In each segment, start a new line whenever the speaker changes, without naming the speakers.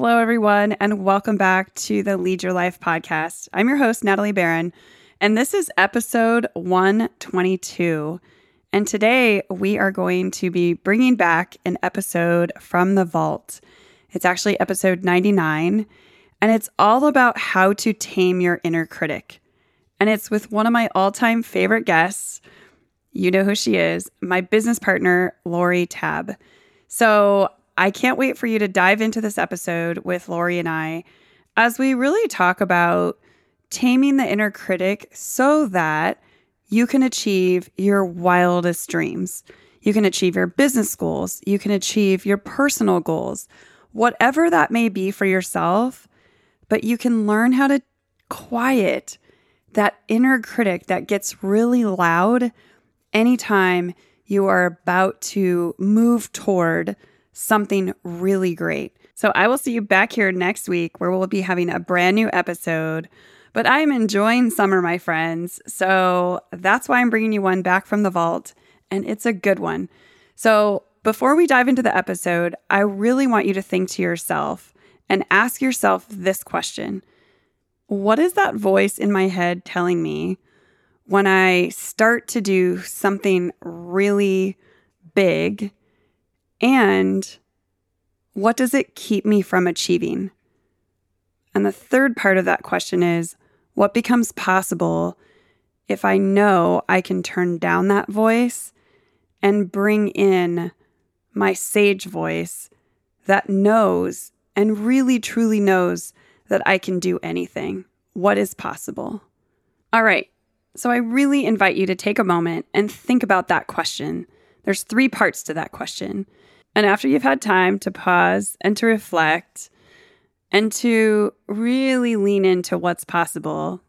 Hello, everyone, and welcome back to the Lead Your Life podcast. I'm your host, Natalie Barron, and this is episode 122. And today we are going to be bringing back an episode from the vault. It's actually episode 99, and it's all about how to tame your inner critic. And it's with one of my all time favorite guests. You know who she is, my business partner, Lori Tabb. So I can't wait for you to dive into this episode with Lori and I as we really talk about taming the inner critic so that you can achieve your wildest dreams. You can achieve your business goals. You can achieve your personal goals, whatever that may be for yourself. But you can learn how to quiet that inner critic that gets really loud anytime you are about to move toward something really great. So I will see you back here next week where we'll be having a brand new episode but I am enjoying summer, my friends. So that's why I'm bringing you one back from the vault, and it's a good one. So before we dive into the episode, I really want you to think to yourself and ask yourself this question What is that voice in my head telling me when I start to do something really big? And what does it keep me from achieving? And the third part of that question is what becomes possible if I know I can turn down that voice and bring in my sage voice that knows and really truly knows that I can do anything? What is possible? All right. So I really invite you to take a moment and think about that question. There's three parts to that question. And after you've had time to pause and to reflect, and to really lean into what's possible,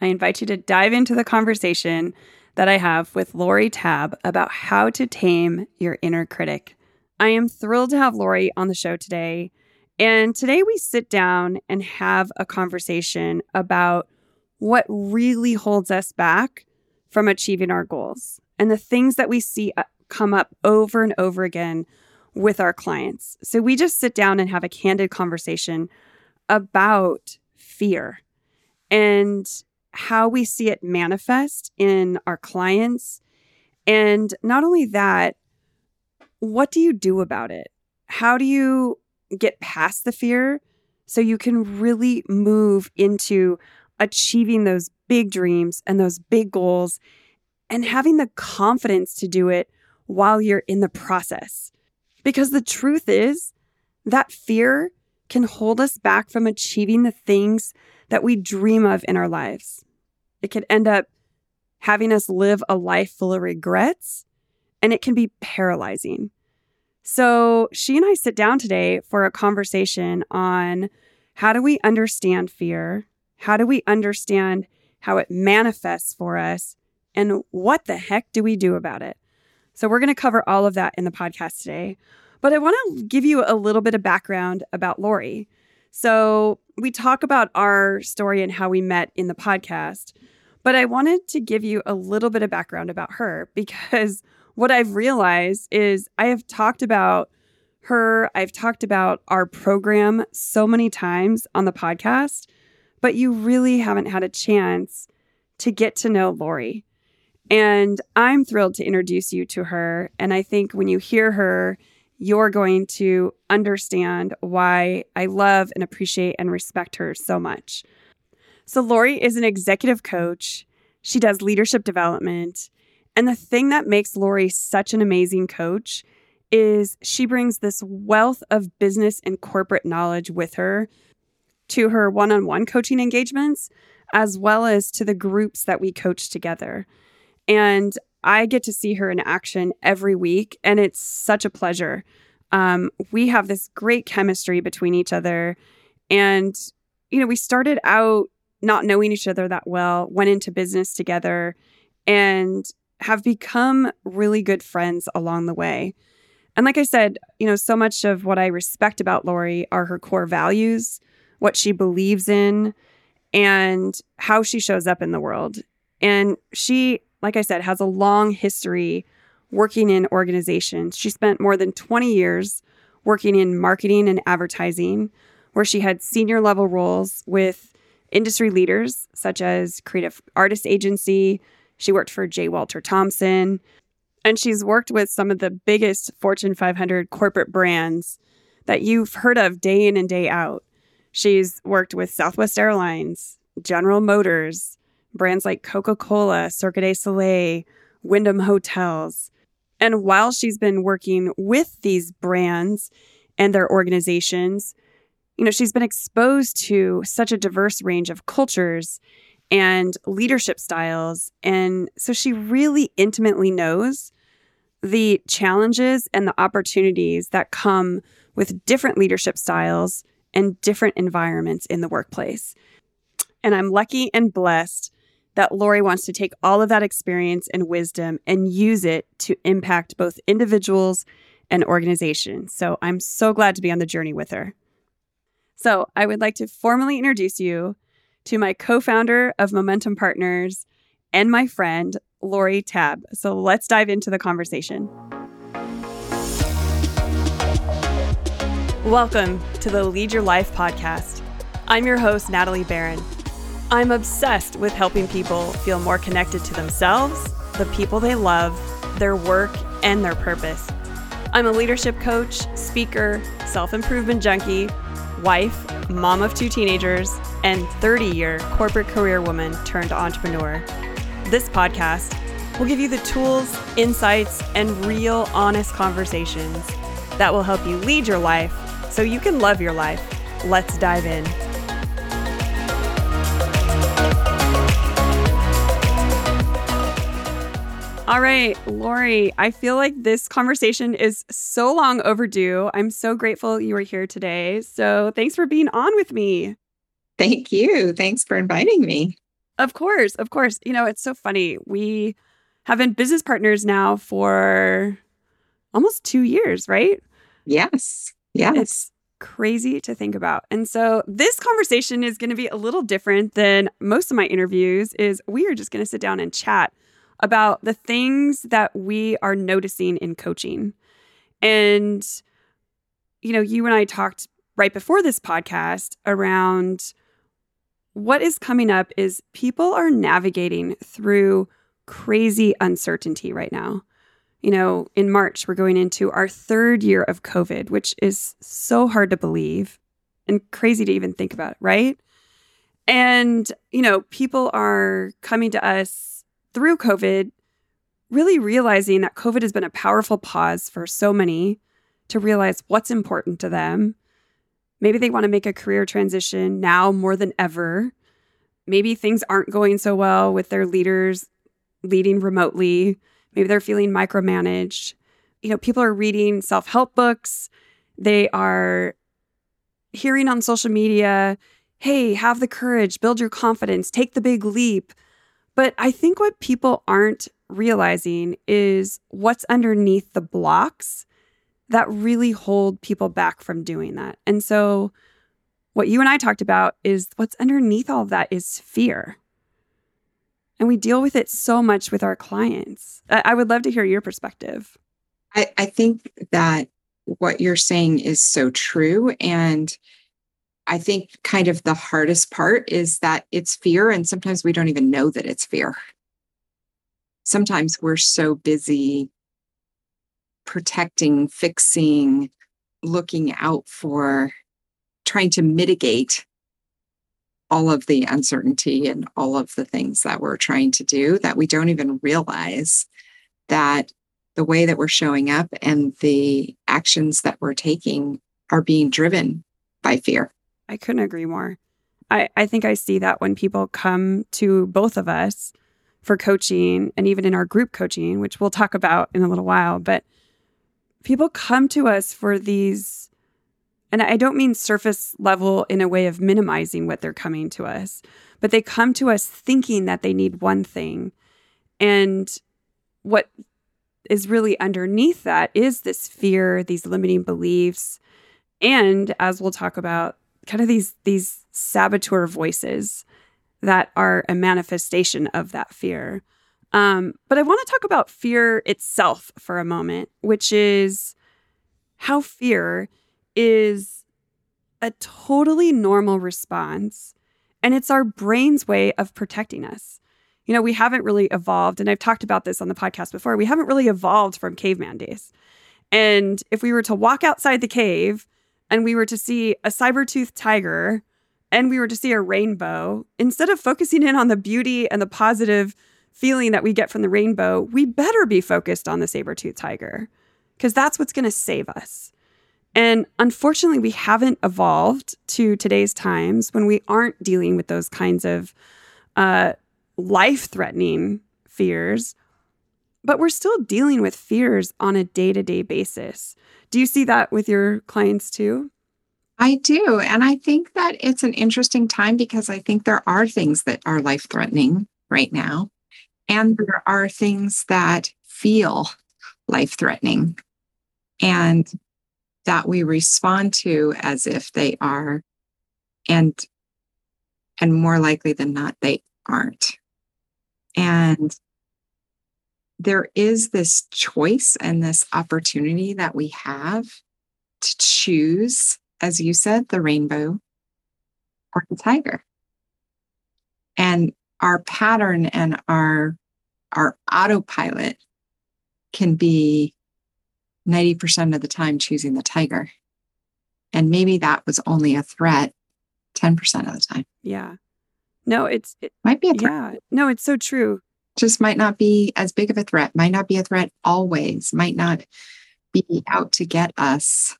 I invite you to dive into the conversation that I have with Lori Tabb about how to tame your inner critic. I am thrilled to have Lori on the show today. And today we sit down and have a conversation about what really holds us back from achieving our goals and the things that we see uh, come up over and over again with our clients. So we just sit down and have a candid conversation about fear and how we see it manifest in our clients. And not only that, what do you do about it? How do you get past the fear so you can really move into achieving those big dreams and those big goals and having the confidence to do it while you're in the process? Because the truth is that fear can hold us back from achieving the things that we dream of in our lives. It can end up having us live a life full of regrets, and it can be paralyzing. So, she and I sit down today for a conversation on how do we understand fear? How do we understand how it manifests for us? And what the heck do we do about it? So, we're going to cover all of that in the podcast today. But I want to give you a little bit of background about Lori. So, we talk about our story and how we met in the podcast, but I wanted to give you a little bit of background about her because what I've realized is I have talked about her, I've talked about our program so many times on the podcast, but you really haven't had a chance to get to know Lori. And I'm thrilled to introduce you to her. And I think when you hear her, you're going to understand why I love and appreciate and respect her so much. So, Lori is an executive coach. She does leadership development. And the thing that makes Lori such an amazing coach is she brings this wealth of business and corporate knowledge with her to her one on one coaching engagements, as well as to the groups that we coach together. And I get to see her in action every week, and it's such a pleasure. Um, we have this great chemistry between each other. And, you know, we started out not knowing each other that well, went into business together, and have become really good friends along the way. And like I said, you know, so much of what I respect about Lori are her core values, what she believes in, and how she shows up in the world. And she like I said, has a long history working in organizations. She spent more than 20 years working in marketing and advertising, where she had senior level roles with industry leaders such as Creative Artist Agency. She worked for J. Walter Thompson, and she's worked with some of the biggest Fortune 500 corporate brands that you've heard of day in and day out. She's worked with Southwest Airlines, General Motors, brands like Coca Cola, Cirque du Soleil, Wyndham Hotels. And while she's been working with these brands and their organizations, you know, she's been exposed to such a diverse range of cultures and leadership styles. And so she really intimately knows the challenges and the opportunities that come with different leadership styles and different environments in the workplace. And I'm lucky and blessed that Lori wants to take all of that experience and wisdom and use it to impact both individuals and organizations. So I'm so glad to be on the journey with her. So I would like to formally introduce you to my co founder of Momentum Partners and my friend, Lori Tabb. So let's dive into the conversation. Welcome to the Lead Your Life podcast. I'm your host, Natalie Barron. I'm obsessed with helping people feel more connected to themselves, the people they love, their work, and their purpose. I'm a leadership coach, speaker, self improvement junkie, wife, mom of two teenagers, and 30 year corporate career woman turned entrepreneur. This podcast will give you the tools, insights, and real honest conversations that will help you lead your life so you can love your life. Let's dive in. All right, Lori, I feel like this conversation is so long overdue. I'm so grateful you are here today. So thanks for being on with me.
Thank you. Thanks for inviting me.
Of course, of course. You know, it's so funny. We have been business partners now for almost two years, right?
Yes. Yes.
It's crazy to think about. And so this conversation is going to be a little different than most of my interviews is we are just going to sit down and chat about the things that we are noticing in coaching. And, you know, you and I talked right before this podcast around what is coming up is people are navigating through crazy uncertainty right now. You know, in March, we're going into our third year of COVID, which is so hard to believe and crazy to even think about, right? And, you know, people are coming to us through COVID, really realizing that COVID has been a powerful pause for so many to realize what's important to them. Maybe they want to make a career transition now more than ever. Maybe things aren't going so well with their leaders leading remotely. Maybe they're feeling micromanaged. You know, people are reading self help books. They are hearing on social media, hey, have the courage, build your confidence, take the big leap. But I think what people aren't realizing is what's underneath the blocks that really hold people back from doing that. And so, what you and I talked about is what's underneath all of that is fear. And we deal with it so much with our clients. I, would love to hear your perspective.
I, I think that what you're saying is so true. And I think kind of the hardest part is that it's fear, and sometimes we don't even know that it's fear. Sometimes we're so busy protecting, fixing, looking out for, trying to mitigate all of the uncertainty and all of the things that we're trying to do that we don't even realize that the way that we're showing up and the actions that we're taking are being driven by fear.
I couldn't agree more. I, I think I see that when people come to both of us for coaching and even in our group coaching, which we'll talk about in a little while, but people come to us for these, and I don't mean surface level in a way of minimizing what they're coming to us, but they come to us thinking that they need one thing. And what is really underneath that is this fear, these limiting beliefs, and as we'll talk about, kind of these these saboteur voices that are a manifestation of that fear. Um, but I want to talk about fear itself for a moment, which is how fear is a totally normal response and it's our brain's way of protecting us. You know, we haven't really evolved, and I've talked about this on the podcast before. We haven't really evolved from caveman days. And if we were to walk outside the cave and we were to see a saber-toothed tiger and we were to see a rainbow, instead of focusing in on the beauty and the positive feeling that we get from the rainbow, we better be focused on the saber-toothed tiger because that's what's going to save us. And unfortunately, we haven't evolved to today's times when we aren't dealing with those kinds of uh, life threatening fears, but we're still dealing with fears on a day to day basis. Do you see that with your clients too?
I do. And I think that it's an interesting time because I think there are things that are life threatening right now. And there are things that feel life threatening and that we respond to as if they are. And and more likely than not, they aren't. And there is this choice and this opportunity that we have to choose as you said, the rainbow or the tiger. And our pattern and our our autopilot can be 90% of the time choosing the tiger. And maybe that was only a threat 10% of the time.
Yeah. No, it's it
might be a threat.
Yeah. No, it's so true.
Just might not be as big of a threat, might not be a threat always, might not be out to get us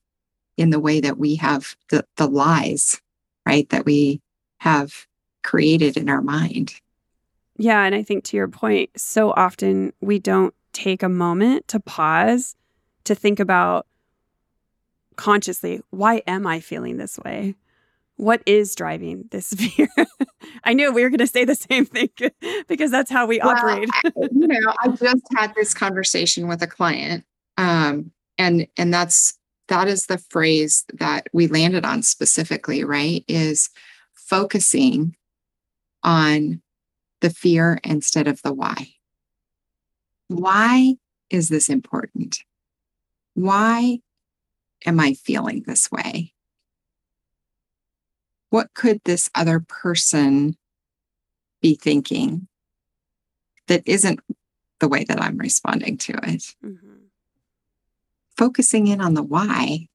in the way that we have the, the lies, right? That we have created in our mind.
Yeah. And I think to your point, so often we don't take a moment to pause to think about consciously why am I feeling this way? What is driving this fear? I knew we were going to say the same thing because that's how we well, operate.
you know, I just had this conversation with a client, um, and and that's that is the phrase that we landed on specifically, right? Is focusing on the fear instead of the why. Why is this important? Why am I feeling this way? What could this other person be thinking that isn't the way that I'm responding to it? Mm-hmm focusing in on the why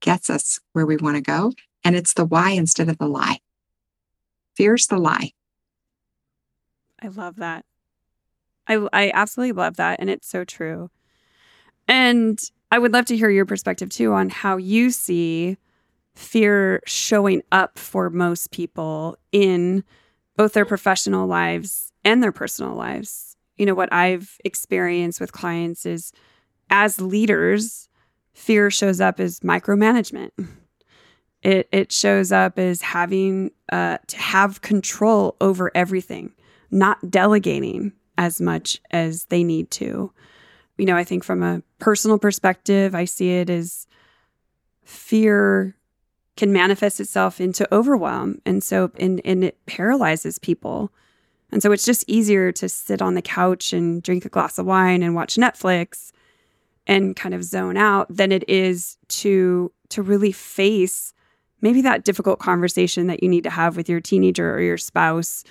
gets us where we want to go. And it's the why instead of the lie. Fear's the lie.
I love that. I, I absolutely love that. And it's so true. And I would love to hear your perspective too on how you see fear showing up for most people in both their professional lives and their personal lives. You know, what I've experienced with clients is as leaders, fear shows up as micromanagement. It it shows up as having uh, to have control over everything, not delegating as much as they need to. You know, I think from a personal perspective, I see it as fear can manifest itself into overwhelm, and so and and it paralyzes people. And so it's just easier to sit on the couch and drink a glass of wine and watch Netflix and kind of zone out than it is to to really face maybe that difficult conversation that you need to have with your teenager or your spouse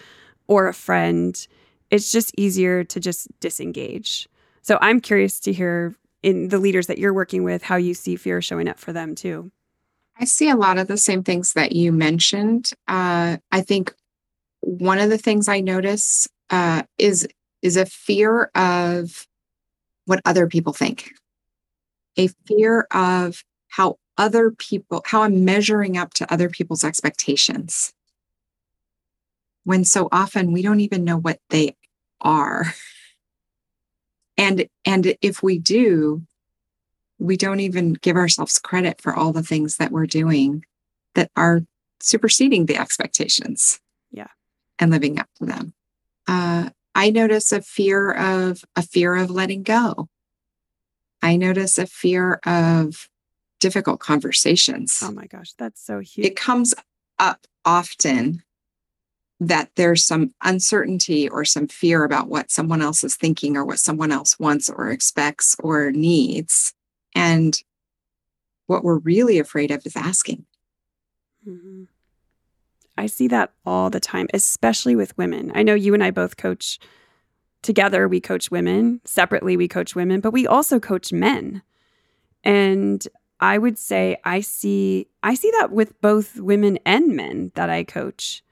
or a friend. It's just easier to just disengage. So i'm curious to hear in the leaders that you're working with how you see fear showing up for them too
i see a lot of the same things that you mentioned uh, i think one of the things i notice uh, is is a fear of what other people think a fear of how other people, how I'm measuring up to other people's expectations. When so often we don't even know what they are. And, and if we do, we don't even give ourselves credit for all the things that we're doing that are superseding the expectations.
Yeah.
And living up to them. Uh, I notice a fear of a fear of letting go. I notice a fear of difficult conversations.
Oh my gosh, that's so huge.
It comes up often that there's some uncertainty or some fear about what someone else is thinking or what someone else wants or expects or needs. And what we're really afraid of is asking.
Mm-hmm. I see that all the time, especially with women. I know you and I both coach together, we coach women, separately, we coach women, but we also coach men. And I would say I see I see that with both women and men that I coach.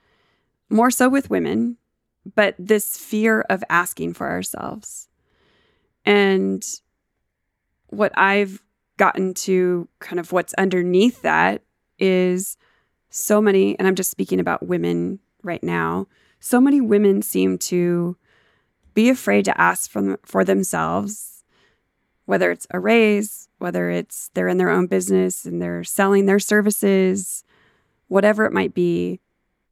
More so with women, but this fear of asking for ourselves. And what I've gotten to kind of what's underneath that is so many, and I'm just speaking about women right now, so many women seem to be afraid to ask for, for themselves, whether it's a raise, whether it's they're in their own business and they're selling their services, whatever it might be,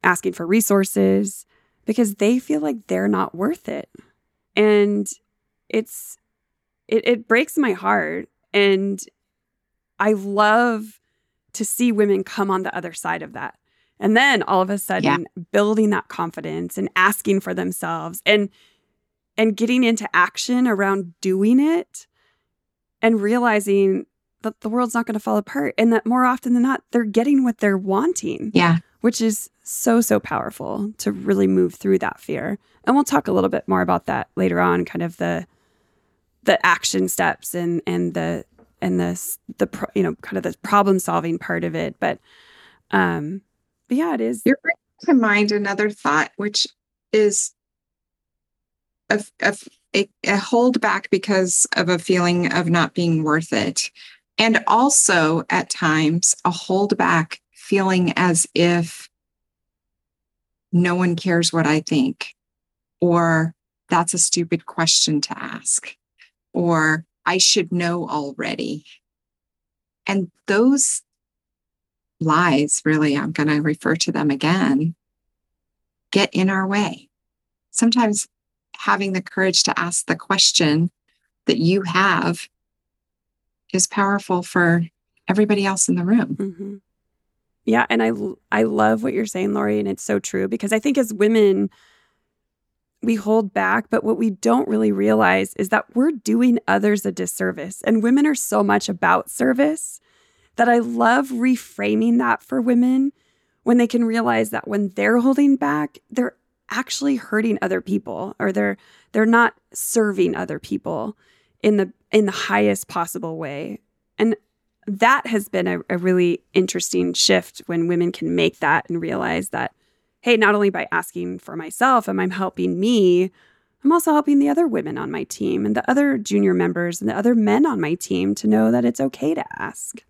asking for resources, because they feel like they're not worth it. And it's, it, it breaks my heart. And I love to see women come on the other side of that. And then all of a sudden yeah. building that confidence and asking for themselves and and getting into action around doing it and realizing that the world's not going to fall apart and that more often than not they're getting what they're wanting.
Yeah.
Which is so so powerful to really move through that fear. And we'll talk a little bit more about that later on kind of the the action steps and and the and the the you know kind of the problem solving part of it but um but yeah it is.
You're bringing to mind another thought which is a, a, a, a hold back because of a feeling of not being worth it. And also at times a hold back feeling as if no one cares what i think or that's a stupid question to ask or I should know already. And those lies, really, I'm going to refer to them again, get in our way. Sometimes having the courage to ask the question that you have is powerful for everybody else in the room.
Mm-hmm. Yeah, and I I love what you're saying, Lori, and it's so true because I think as women, we hold back, but what we don't really realize is that we're doing others a disservice. And women are so much about service that I love reframing that for women when they can realize that when they're holding back, they're actually hurting other people or they're they're not serving other people in the in the highest possible way. And that has been a, a really interesting shift when women can make that and realize that hey, not only by asking for myself am I helping me, I'm also helping the other women on my team and the other junior members and the other men on my team to know that it's okay to ask.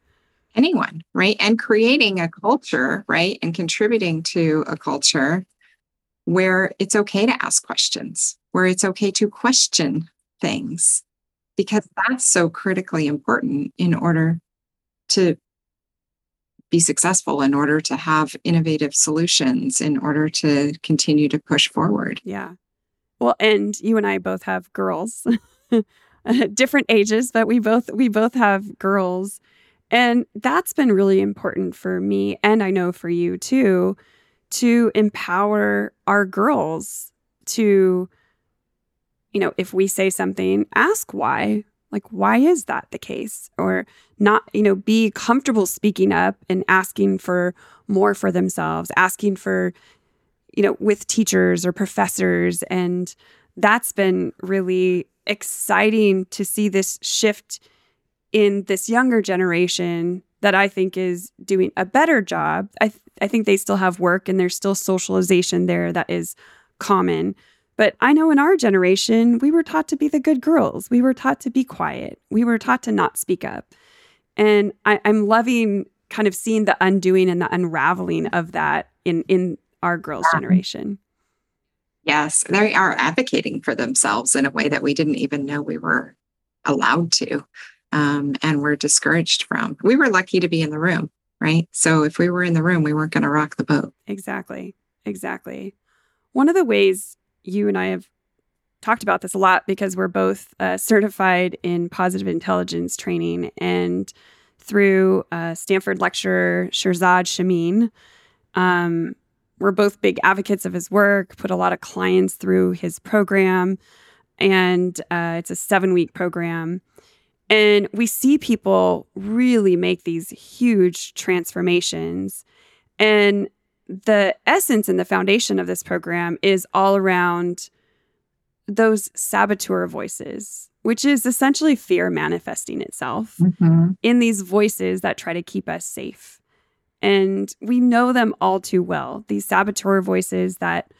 Anyone, right? And creating a culture, right? And contributing to a culture where it's okay to ask questions, where it's okay to question things, because that's so critically important in order to be successful in order to have innovative solutions in order to continue to push forward.
Yeah. Well, and you and I both have girls, different ages, but we both we both have girls. And that's been really important for me and I know for you too to empower our girls to you know, if we say something, ask why. Like, why is that the case? Or not, you know, be comfortable speaking up and asking for more for themselves, asking for, you know, with teachers or professors. And that's been really exciting to see this shift in this younger generation that I think is doing a better job. I, th- I think they still have work and there's still socialization there that is common. But I know in our generation, we were taught to be the good girls. We were taught to be quiet. We were taught to not speak up. And I, I'm loving kind of seeing the undoing and the unraveling of that in in our girls' generation.
Yes, they are advocating for themselves in a way that we didn't even know we were allowed to, um, and we're discouraged from. We were lucky to be in the room, right? So if we were in the room, we weren't going to rock the boat.
Exactly, exactly. One of the ways you and I have talked about this a lot because we're both uh, certified in positive intelligence training and through uh, Stanford lecturer Shirzad Chamine. Um, we're both big advocates of his work, put a lot of clients through his program, and uh, it's a seven week program. And we see people really make these huge transformations. And the essence and the foundation of this program is all around those saboteur voices, which is essentially fear manifesting itself mm-hmm. in these voices that try to keep us safe. And we know them all too well. These saboteur voices that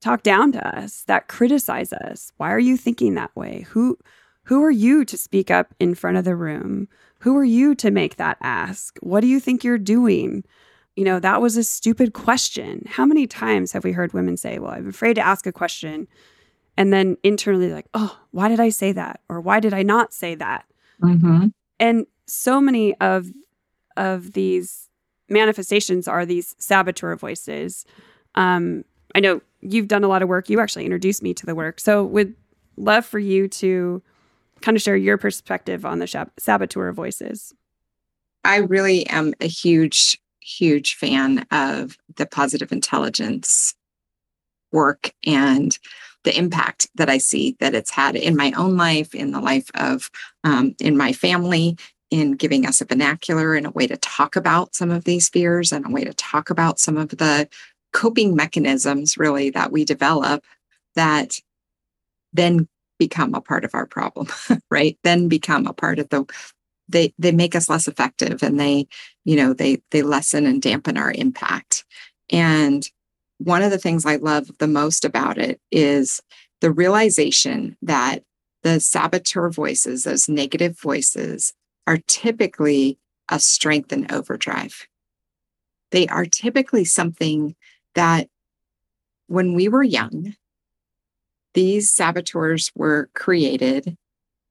talk down to us, that criticize us. Why are you thinking that way? Who who are you to speak up in front of the room? Who are you to make that ask? What do you think you're doing? You know, that was a stupid question. How many times have we heard women say, Well, I'm afraid to ask a question and then internally like oh why did i say that? Or why did i not say that? Mm-hmm. and so many of of these manifestations are these saboteur voices. Um i know you've done a lot of work. You actually introduced me to the work. So would love for you to kind of share your perspective on the shab- saboteur voices.
I really am a huge huge fan of the positive intelligence work and the impact that I see that it's had in my own life, in the life of, um, in my family, in giving us a vernacular and a way to talk about some of these fears and a way to talk about some of the coping mechanisms, really, that we develop that then become a part of our problem, right? Then become a part of the they they make us less effective and they you know they they lessen and dampen our impact and one of the things I love the most about it is the realization that the saboteur voices, those negative voices, are typically a strength in overdrive. They are typically something that when we were young, these saboteurs were created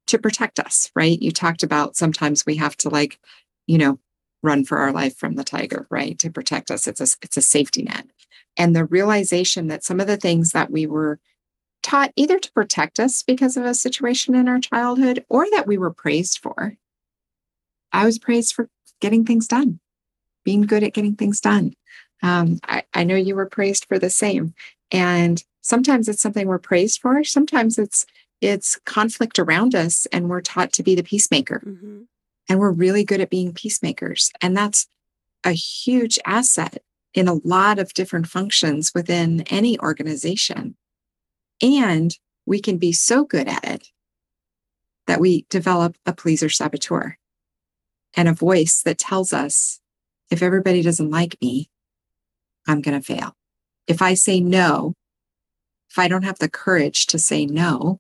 to protect us, right? You talked about sometimes we have to like, you know, run for our life from the tiger, right? To protect us. It's a it's a safety net and the realization that some of the things that we were taught either to protect us because of a situation in our childhood or that we were praised for. I was praised for getting things done, being good at getting things done. Um, I, I know you were praised for the same. And sometimes it's something we're praised for. Sometimes it's it's conflict around us and we're taught to be the peacemaker. Mm-hmm. And we're really good at being peacemakers. And that's a huge asset in a lot of different functions within any organization. And we can be so good at it that we develop a pleaser saboteur and a voice that tells us if everybody doesn't like me, I'm going to fail. If I say no, if I don't have the courage to say no,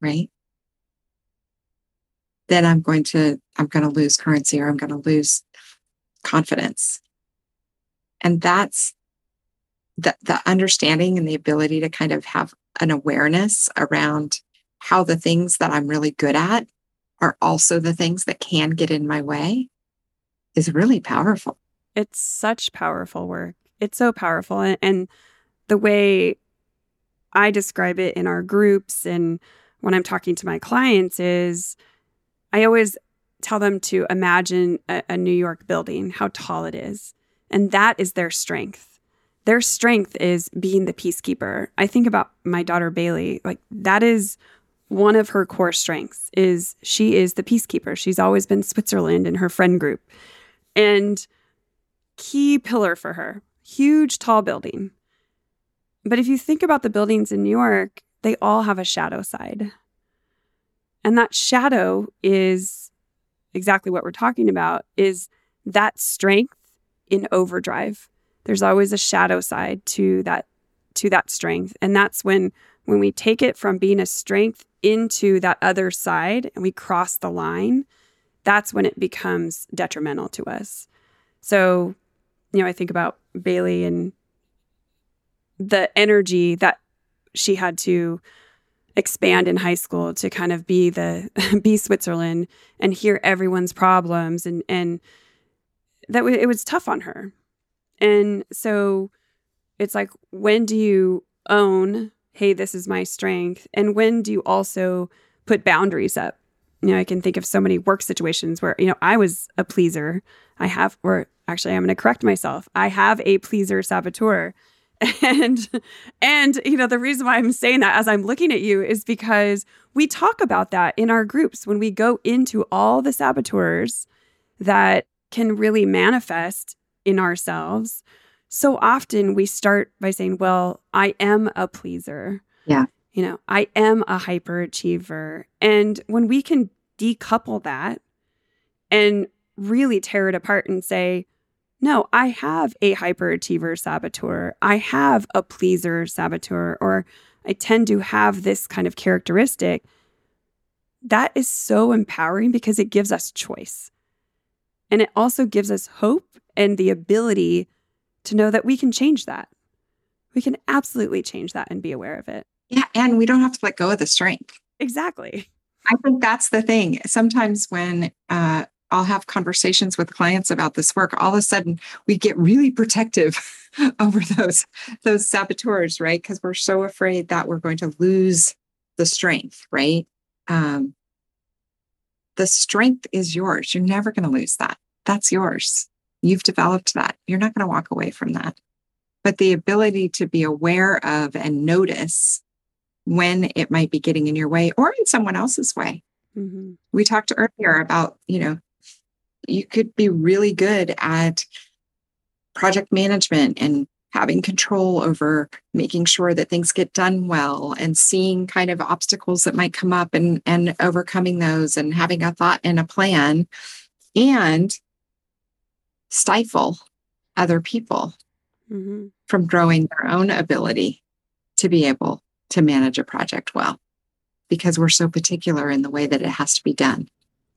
right? Then I'm going to I'm going to lose currency or I'm going to lose confidence. And that's the, the understanding and the ability to kind of have an awareness around how the things that I'm really good at are also the things that can get in my way is really powerful.
It's such powerful work. It's so powerful. And, and the way I describe it in our groups and when I'm talking to my clients is I always tell them to imagine a, a New York building, how tall it is. And that is their strength. Their strength is being the peacekeeper. I think about my daughter Bailey, like that is one of her core strengths is she is the peacekeeper. She's always been Switzerland in her friend group. And key pillar for her, huge tall building. But if you think about the buildings in New York, they all have a shadow side. And that shadow is exactly what we're talking about is that strength in overdrive. There's always a shadow side to that to that strength. And that's when when we take it from being a strength into that other side and we cross the line, that's when it becomes detrimental to us. So, you know, I think about Bailey and the energy that she had to expand in high school to kind of be the be Switzerland and hear everyone's problems and and that w- it was tough on her. And so it's like, when do you own, hey, this is my strength? And when do you also put boundaries up? You know, I can think of so many work situations where, you know, I was a pleaser. I have, or actually, I'm going to correct myself. I have a pleaser saboteur. And and you know the reason why I'm saying that as I'm looking at you is because we talk about that in our groups when we go into all the saboteurs that can really manifest in ourselves. So often we start by saying, "Well, I am a pleaser."
Yeah.
You know, I am a hyperachiever. And when we can decouple that and really tear it apart and say, no, I have a hyperachiever saboteur. I have a pleaser saboteur, or I tend to have this kind of characteristic. That is so empowering because it gives us choice. And it also gives us hope and the ability to know that we can change that. We can absolutely change that and be aware of it.
Yeah. And we don't have to let go of the strength.
Exactly.
I think that's the thing. Sometimes when uh, I'll have conversations with clients about this work, all of a sudden we get really protective over those those saboteurs, right? Because we're so afraid that we're going to lose the strength, right? Um, the strength is yours. You're never going to lose that. That's yours. You've developed that. You're not going to walk away from that. But the ability to be aware of and notice when it might be getting in your way or in someone else's way. Mm-hmm. We talked earlier about, you know, you could be really good at project management and having control over making sure that things get done well and seeing kind of obstacles that might come up and and overcoming those and having a thought and a plan and stifle other people mm-hmm. from growing their own ability to be able to manage a project well because we're so particular in the way that it has to be done.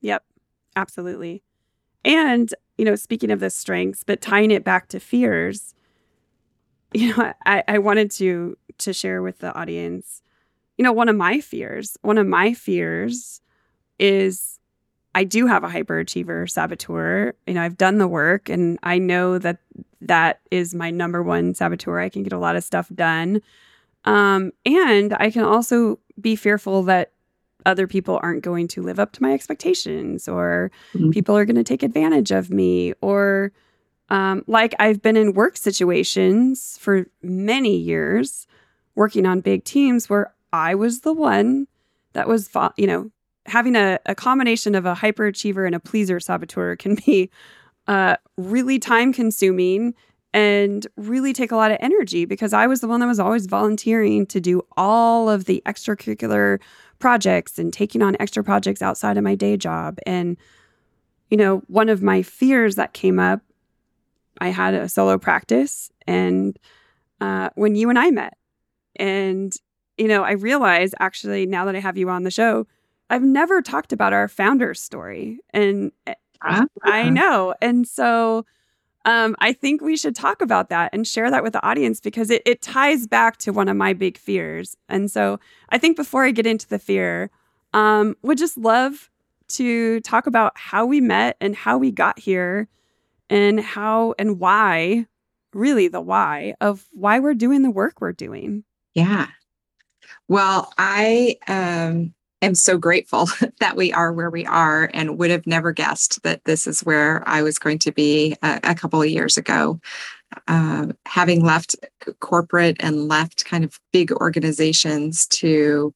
Yep, absolutely. And, you know, speaking of the strengths, but tying it back to fears, you know, I, I wanted to to share with the audience, you know, one of my fears, one of my fears is I do have a hyperachiever saboteur. You know, I've done the work and I know that that is my number one saboteur. I can get a lot of stuff done. Um, and I can also be fearful that other people aren't going to live up to my expectations or mm-hmm. people are going to take advantage of me or um, like I've been in work situations for many years working on big teams where I was the one that was, you know, having a, a combination of a hyperachiever and a pleaser saboteur can be uh, really time consuming and really take a lot of energy because I was the one that was always volunteering to do all of the extracurricular projects and taking on extra projects outside of my day job. And, you know, one of my fears that came up, I had a solo practice and uh, when you and I met, and, you know, I realized actually now that I have you on the show, I've never talked about our founder story. And uh-huh. I know. And so, um, I think we should talk about that and share that with the audience because it, it ties back to one of my big fears. And so I think before I get into the fear, um, would just love to talk about how we met and how we got here and how and why, really the why of why we're doing the work we're doing.
Yeah. Well, I um am so grateful that we are where we are and would have never guessed that this is where I was going to be a, a couple of years ago. Uh, having left corporate and left kind of big organizations to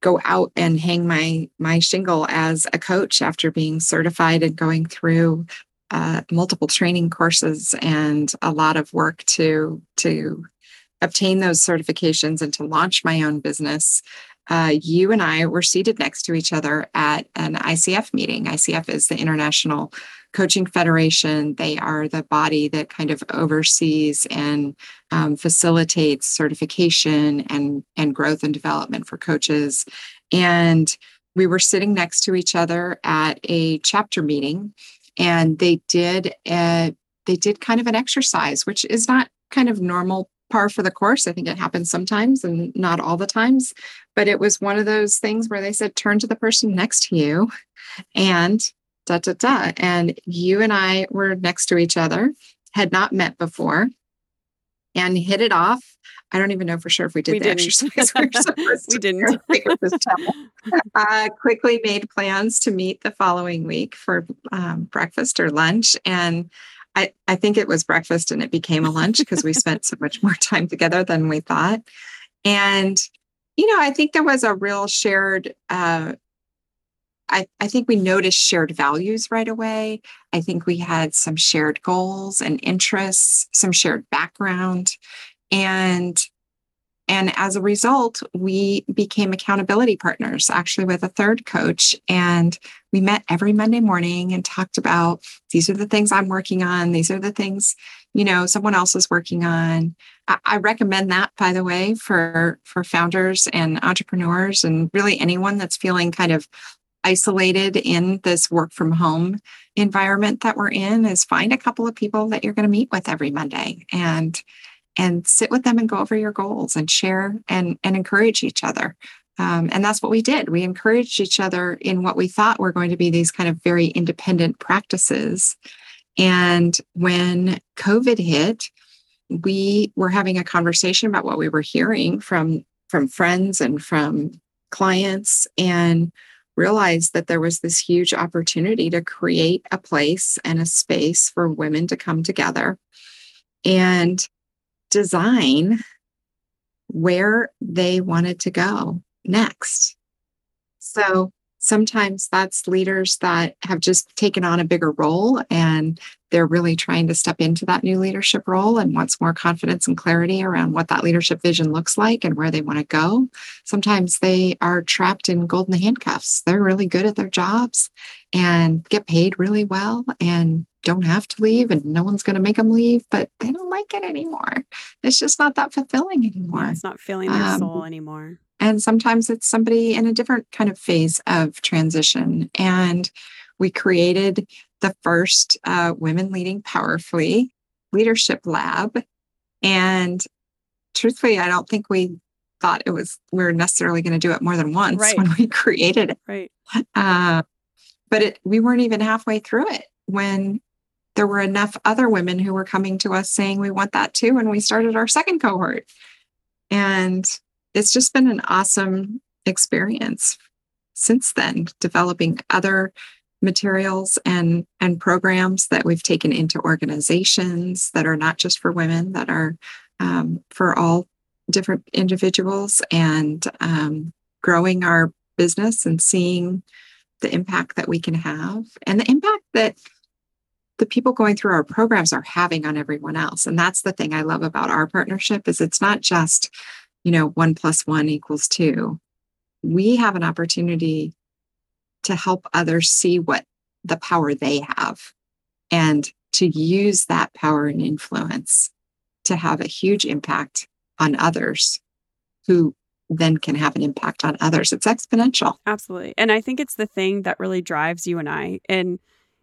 go out and hang my my shingle as a coach after being certified and going through uh, multiple training courses and a lot of work to to obtain those certifications and to launch my own business uh, you and I were seated next to each other at an ICF meeting. ICF is the International Coaching Federation. They are the body that kind of oversees and um, facilitates certification and, and growth and development for coaches. And we were sitting next to each other at a chapter meeting, and they did a, they did kind of an exercise, which is not kind of normal par for the course. I think it happens sometimes and not all the times. But it was one of those things where they said, turn to the person next to you and da da da. And you and I were next to each other, had not met before, and hit it off. I don't even know for sure if we did we the didn't. exercise.
we, we didn't.
uh, quickly made plans to meet the following week for um, breakfast or lunch. And I, I think it was breakfast and it became a lunch because we spent so much more time together than we thought. And, you know, I think there was a real shared, uh, I, I think we noticed shared values right away. I think we had some shared goals and interests, some shared background. And and as a result, we became accountability partners actually with a third coach. And we met every Monday morning and talked about these are the things I'm working on. These are the things, you know, someone else is working on. I, I recommend that, by the way, for, for founders and entrepreneurs and really anyone that's feeling kind of isolated in this work from home environment that we're in is find a couple of people that you're going to meet with every Monday and and sit with them and go over your goals and share and, and encourage each other. Um, and that's what we did. We encouraged each other in what we thought were going to be these kind of very independent practices. And when COVID hit, we were having a conversation about what we were hearing from from friends and from clients and realized that there was this huge opportunity to create a place and a space for women to come together and design where they wanted to go next. So sometimes that's leaders that have just taken on a bigger role and they're really trying to step into that new leadership role and wants more confidence and clarity around what that leadership vision looks like and where they want to go. Sometimes they are trapped in golden handcuffs. They're really good at their jobs and get paid really well and don't have to leave and no one's going to make them leave, but they don't like it anymore. It's just not that fulfilling anymore.
Yeah, it's not filling their um, soul anymore.
And sometimes it's somebody in a different kind of phase of transition. And we created the first uh, Women Leading Powerfully Leadership Lab. And truthfully, I don't think we thought it was we are necessarily going to do it more than once right. when we created it.
Right.
Uh, but it, we weren't even halfway through it when there were enough other women who were coming to us saying we want that too and we started our second cohort. And it's just been an awesome experience since then developing other materials and and programs that we've taken into organizations that are not just for women that are um, for all different individuals and um, growing our business and seeing the impact that we can have and the impact that the people going through our programs are having on everyone else and that's the thing i love about our partnership is it's not just you know one plus one equals two we have an opportunity to help others see what the power they have and to use that power and influence to have a huge impact on others who then can have an impact on others. It's exponential.
Absolutely. And I think it's the thing that really drives you and I. And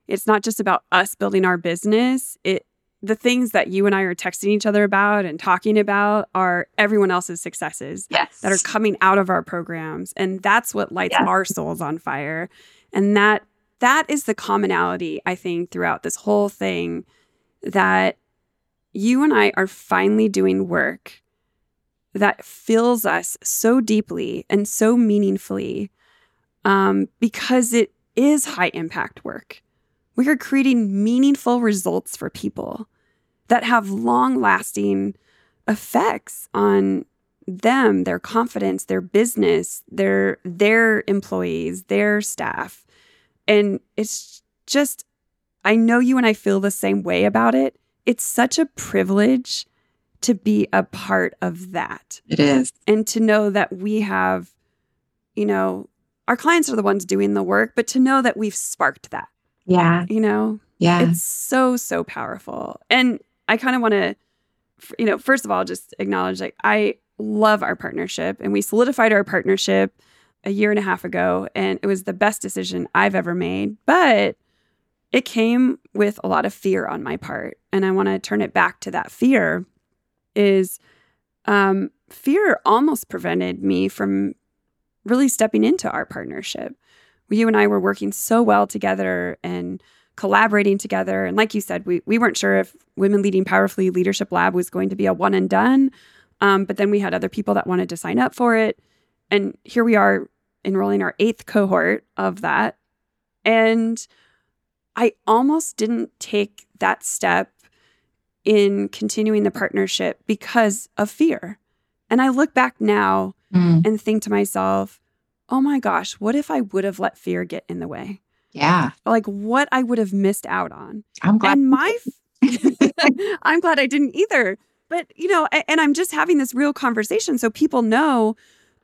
it's not just about us building our business. It the things that you and I are texting each other about and talking about are everyone else's successes
yes.
that are coming out of our programs. And that's what lights yes. our souls on fire. And that that is the commonality, I think, throughout this whole thing that you and I are finally doing work that fills us so deeply and so meaningfully um, because it is high impact work. We are creating meaningful results for people that have long lasting effects on them, their confidence, their business, their their employees, their staff. And it's just I know you and I feel the same way about it. It's such a privilege to be a part of that.
It is.
And to know that we have you know, our clients are the ones doing the work, but to know that we've sparked that.
Yeah.
You know?
Yeah.
It's so, so powerful. And I kind of want to, you know, first of all, just acknowledge like I love our partnership and we solidified our partnership a year and a half ago. And it was the best decision I've ever made. But it came with a lot of fear on my part. And I want to turn it back to that fear is um, fear almost prevented me from really stepping into our partnership you and I were working so well together and collaborating together. And like you said, we, we weren't sure if Women Leading Powerfully Leadership Lab was going to be a one and done. Um, but then we had other people that wanted to sign up for it. And here we are enrolling our eighth cohort of that. And I almost didn't take that step in continuing the partnership because of fear. And I look back now mm. and think to myself, oh my gosh, what if I would have let fear get in the way?
Yeah.
Like what I would have missed out on.
I'm glad.
And my, I'm glad I didn't either. But, you know, and I'm just having this real conversation so people know.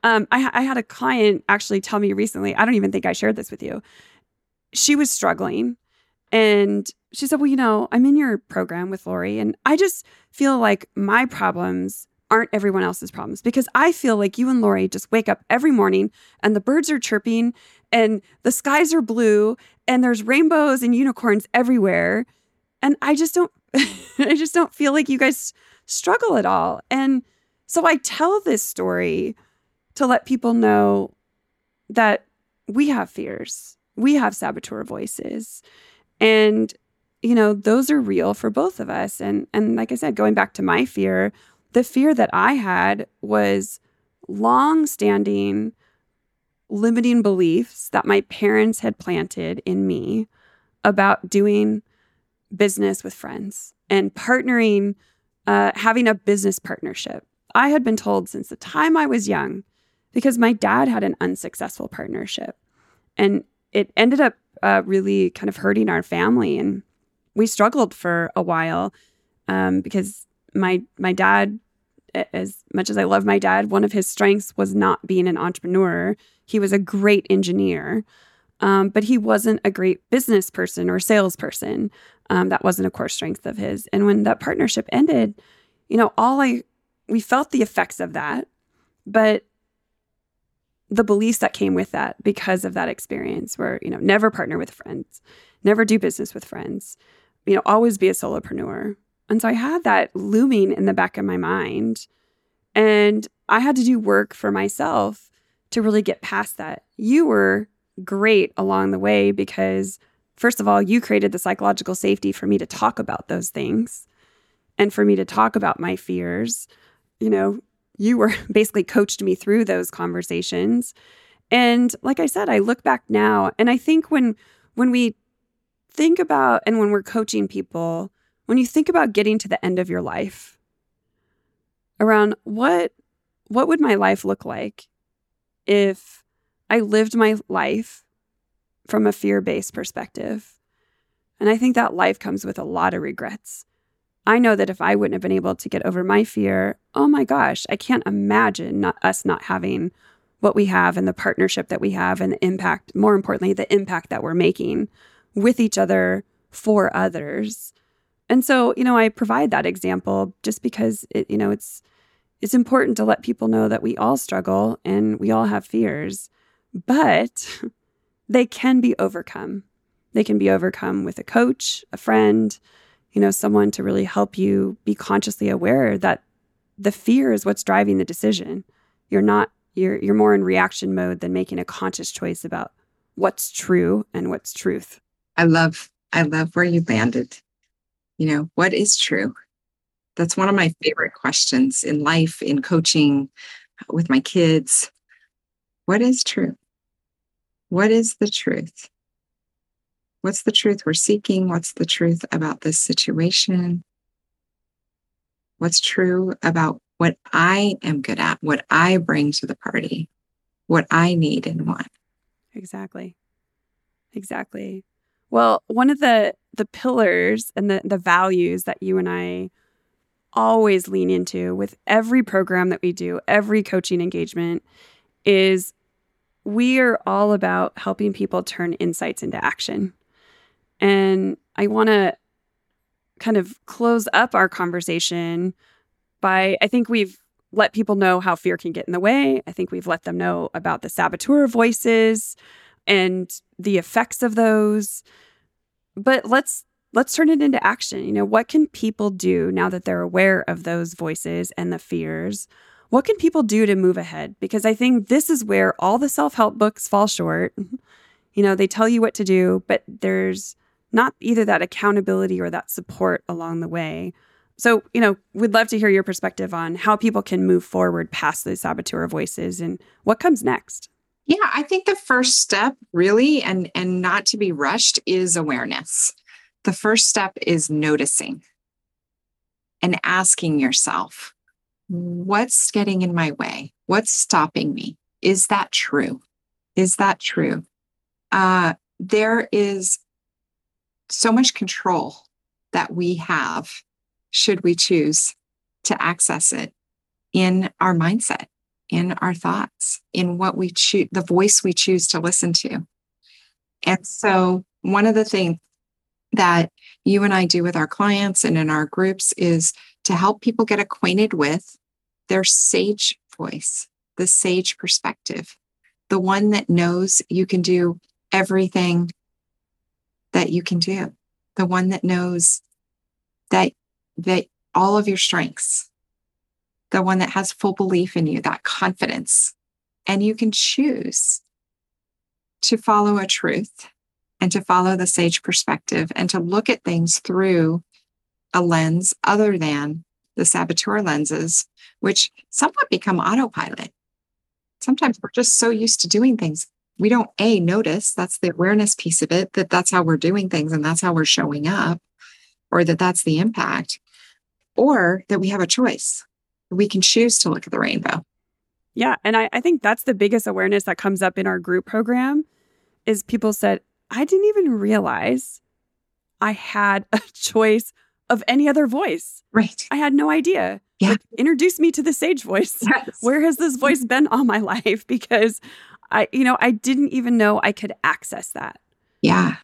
Um, I, I had a client actually tell me recently, I don't even think I shared this with you. She was struggling and she said, Well, you know, I'm in your program with Lori, and I just feel like my problems aren't everyone else's problems because I feel like you and Lori just wake up every morning and the birds are chirping and the skies are blue and there's rainbows and unicorns everywhere. And I just don't, I just don't feel like you guys struggle at all. And so I tell this story to let people know that we have fears, we have saboteur voices. And you know, those are real for both of us. And and like I said, going back to my fear, the fear that I had was long-standing limiting beliefs that my parents had planted in me about doing business with friends and partnering, uh, having a business partnership. I had been told since the time I was young, because my dad had an unsuccessful partnership. And it ended up uh, really kind of hurting our family. And we struggled for a while um, because my my dad, as much as I love my dad, one of his strengths was not being an entrepreneur. He was a great engineer, um, but he wasn't a great business person or salesperson. Um, that wasn't a core strength of his. And when that partnership ended, you know, all I we felt the effects of that, but the beliefs that came with that because of that experience were, you know, never partner with friends, never do business with friends, you know, always be a solopreneur. And so I had that looming in the back of my mind. And I had to do work for myself to really get past that. You were great along the way because, first of all, you created the psychological safety for me to talk about those things and for me to talk about my fears. You know, you were basically coached me through those conversations. And like I said, I look back now and I think when when we think about and when we're coaching people, when you think about getting to the end of your life, around what what would my life look like if I lived my life from a fear-based perspective? And I think that life comes with a lot of regrets. I know that if I wouldn't have been able to get over my fear, oh my gosh, I can't imagine not, us not having what we have and the partnership that we have and the impact, more importantly, the impact that we're making with each other for others. And so, you know, I provide that example just because it, you know, it's it's important to let people know that we all struggle and we all have fears, but they can be overcome. They can be overcome with a coach, a friend, you know, someone to really help you be consciously aware that the fear is what's driving the decision. You're not you're you're more in reaction mode than making a conscious choice about what's true and what's truth.
I love I love where you landed. You know, what is true? That's one of my favorite questions in life, in coaching with my kids. What is true? What is the truth? What's the truth we're seeking? What's the truth about this situation? What's true about what I am good at, what I bring to the party, what I need and want?
Exactly. Exactly. Well, one of the the pillars and the the values that you and I always lean into with every program that we do, every coaching engagement is we are all about helping people turn insights into action. And I want to kind of close up our conversation by I think we've let people know how fear can get in the way. I think we've let them know about the saboteur voices and the effects of those. But let's let's turn it into action. You know, what can people do now that they're aware of those voices and the fears? What can people do to move ahead? Because I think this is where all the self-help books fall short. You know, they tell you what to do, but there's not either that accountability or that support along the way. So, you know, we'd love to hear your perspective on how people can move forward past those saboteur voices and what comes next.
Yeah, I think the first step really and and not to be rushed is awareness. the first step is noticing and asking yourself, what's getting in my way? What's stopping me? Is that true? Is that true? Uh, there is so much control that we have, should we choose to access it in our mindset, in our thoughts, in what we choose, the voice we choose to listen to. And so, one of the things that you and I do with our clients and in our groups is to help people get acquainted with their sage voice, the sage perspective, the one that knows you can do everything that you can do, the one that knows that that all of your strengths, the one that has full belief in you, that confidence. And you can choose to follow a truth and to follow the sage perspective and to look at things through a lens other than the saboteur lenses, which somewhat become autopilot. Sometimes we're just so used to doing things. We don't A, notice that's the awareness piece of it, that that's how we're doing things and that's how we're showing up, or that that's the impact, or that we have a choice. We can choose to look at the rainbow.
Yeah. And I, I think that's the biggest awareness that comes up in our group program is people said, I didn't even realize I had a choice of any other voice.
Right.
I had no idea.
Yeah.
Like, introduce me to the sage voice.
Yes.
Where has this voice been all my life? Because I, you know, I didn't even know I could access that.
Yeah.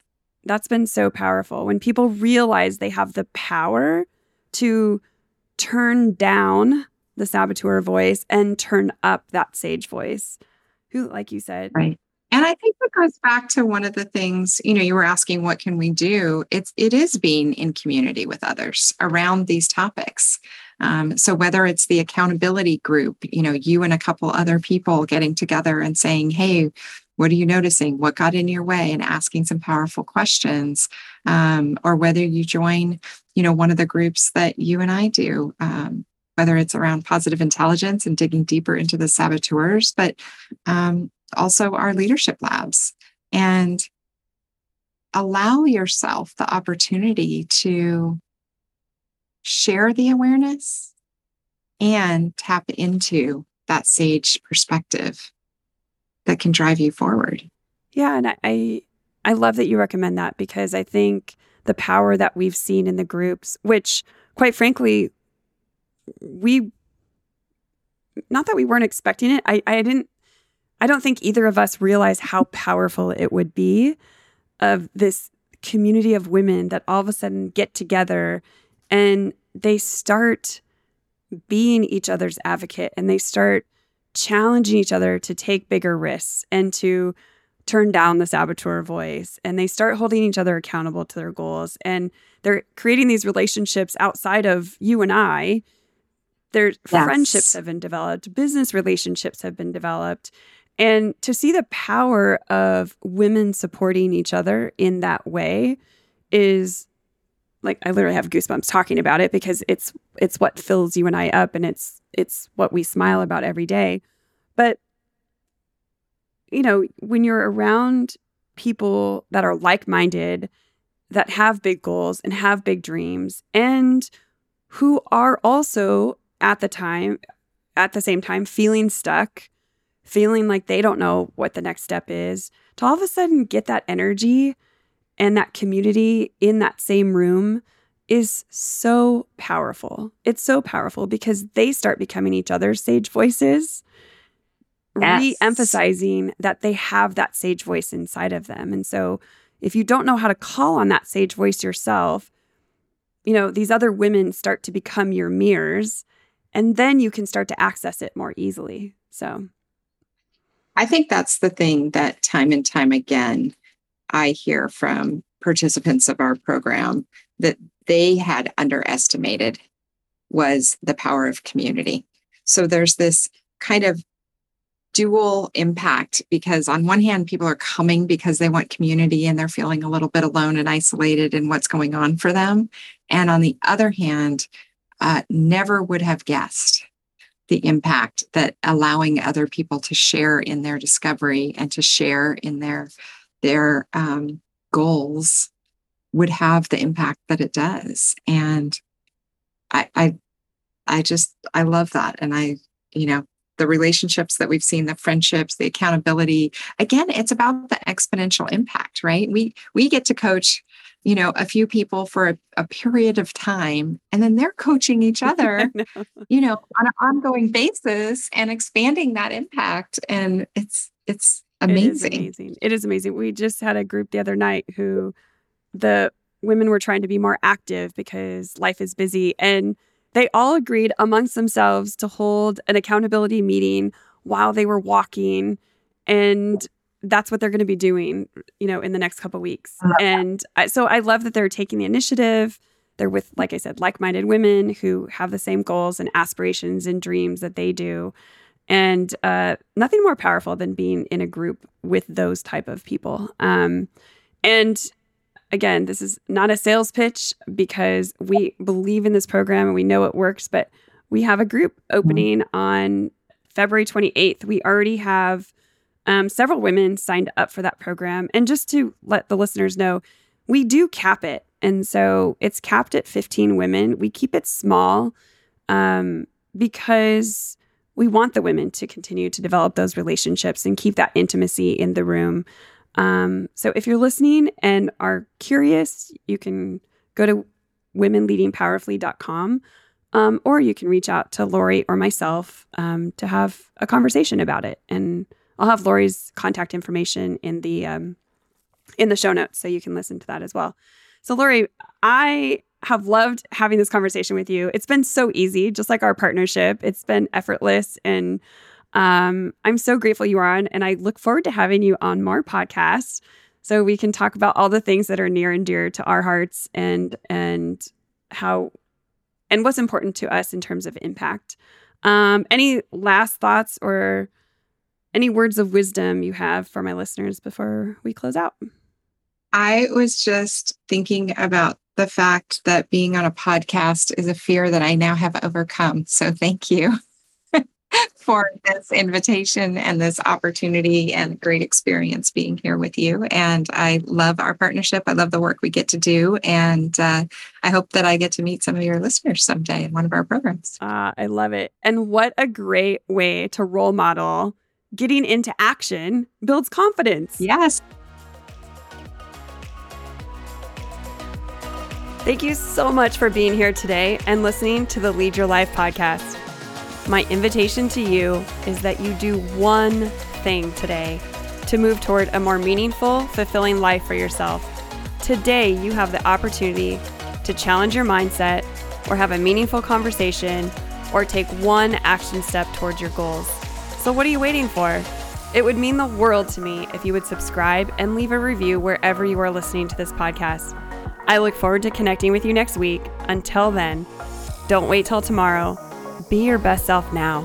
That's been so powerful when people realize they have the power to turn down the saboteur voice and turn up that sage voice, who, like you said,
Right. And I think that goes back to one of the things, you know, you were asking what can we do? It's it is being in community with others around these topics. Um, so whether it's the accountability group, you know, you and a couple other people getting together and saying, "Hey, what are you noticing? What got in your way?" and asking some powerful questions, um, or whether you join, you know, one of the groups that you and I do, um, whether it's around positive intelligence and digging deeper into the saboteurs, but um, also our leadership labs and allow yourself the opportunity to share the awareness and tap into that sage perspective that can drive you forward.
Yeah, and I I love that you recommend that because I think the power that we've seen in the groups, which quite frankly, we not that we weren't expecting it. I, I didn't I don't think either of us realized how powerful it would be of this community of women that all of a sudden get together and they start being each other's advocate and they start challenging each other to take bigger risks and to turn down the saboteur voice and they start holding each other accountable to their goals and they're creating these relationships outside of you and I their yes. friendships have been developed business relationships have been developed and to see the power of women supporting each other in that way is like I literally have goosebumps talking about it because it's it's what fills you and I up and it's it's what we smile about every day. But you know, when you're around people that are like-minded, that have big goals and have big dreams and who are also at the time at the same time feeling stuck feeling like they don't know what the next step is, to all of a sudden get that energy and that community in that same room is so powerful. It's so powerful because they start becoming each other's sage voices, yes. re emphasizing that they have that sage voice inside of them. And so, if you don't know how to call on that sage voice yourself, you know, these other women start to become your mirrors, and then you can start to access it more easily. So,
I think that's the thing that time and time again I hear from participants of our program that they had underestimated was the power of community. So there's this kind of dual impact because on one hand people are coming because they want community and they're feeling a little bit alone and isolated in what's going on for them and on the other hand uh, never would have guessed the impact that allowing other people to share in their discovery and to share in their their um, goals would have the impact that it does. And I, I, I just, I love that. And I, you know, the relationships that we've seen, the friendships, the accountability. Again, it's about the exponential impact, right? We we get to coach, you know, a few people for a, a period of time, and then they're coaching each other, you know, on an ongoing basis and expanding that impact. And it's it's amazing.
It amazing. It is amazing. We just had a group the other night who the women were trying to be more active because life is busy and they all agreed amongst themselves to hold an accountability meeting while they were walking and that's what they're going to be doing you know in the next couple weeks and I, so i love that they're taking the initiative they're with like i said like-minded women who have the same goals and aspirations and dreams that they do and uh, nothing more powerful than being in a group with those type of people um, and again, this is not a sales pitch because we believe in this program and we know it works, but we have a group mm-hmm. opening on February 28th. We already have um, several women signed up for that program. And just to let the listeners know, we do cap it. And so it's capped at 15 women. We keep it small um, because we want the women to continue to develop those relationships and keep that intimacy in the room. Um, so if you're listening and are curious, you can go to womenleadingpowerfully.com um, or you can reach out to Lori or myself um, to have a conversation about it. And I'll have Lori's contact information in the um, in the show notes so you can listen to that as well. So Lori, I have loved having this conversation with you. It's been so easy, just like our partnership. It's been effortless and um, I'm so grateful you are on, and I look forward to having you on more podcasts so we can talk about all the things that are near and dear to our hearts and and how and what's important to us in terms of impact. Um, any last thoughts or any words of wisdom you have for my listeners before we close out?
I was just thinking about the fact that being on a podcast is a fear that I now have overcome. So thank you. for this invitation and this opportunity and great experience being here with you. And I love our partnership. I love the work we get to do. And uh, I hope that I get to meet some of your listeners someday in one of our programs.
Uh, I love it. And what a great way to role model getting into action builds confidence.
Yes.
Thank you so much for being here today and listening to the Lead Your Life podcast. My invitation to you is that you do one thing today to move toward a more meaningful, fulfilling life for yourself. Today, you have the opportunity to challenge your mindset or have a meaningful conversation or take one action step towards your goals. So what are you waiting for? It would mean the world to me if you would subscribe and leave a review wherever you are listening to this podcast. I look forward to connecting with you next week. Until then, don't wait till tomorrow. Be your best self now.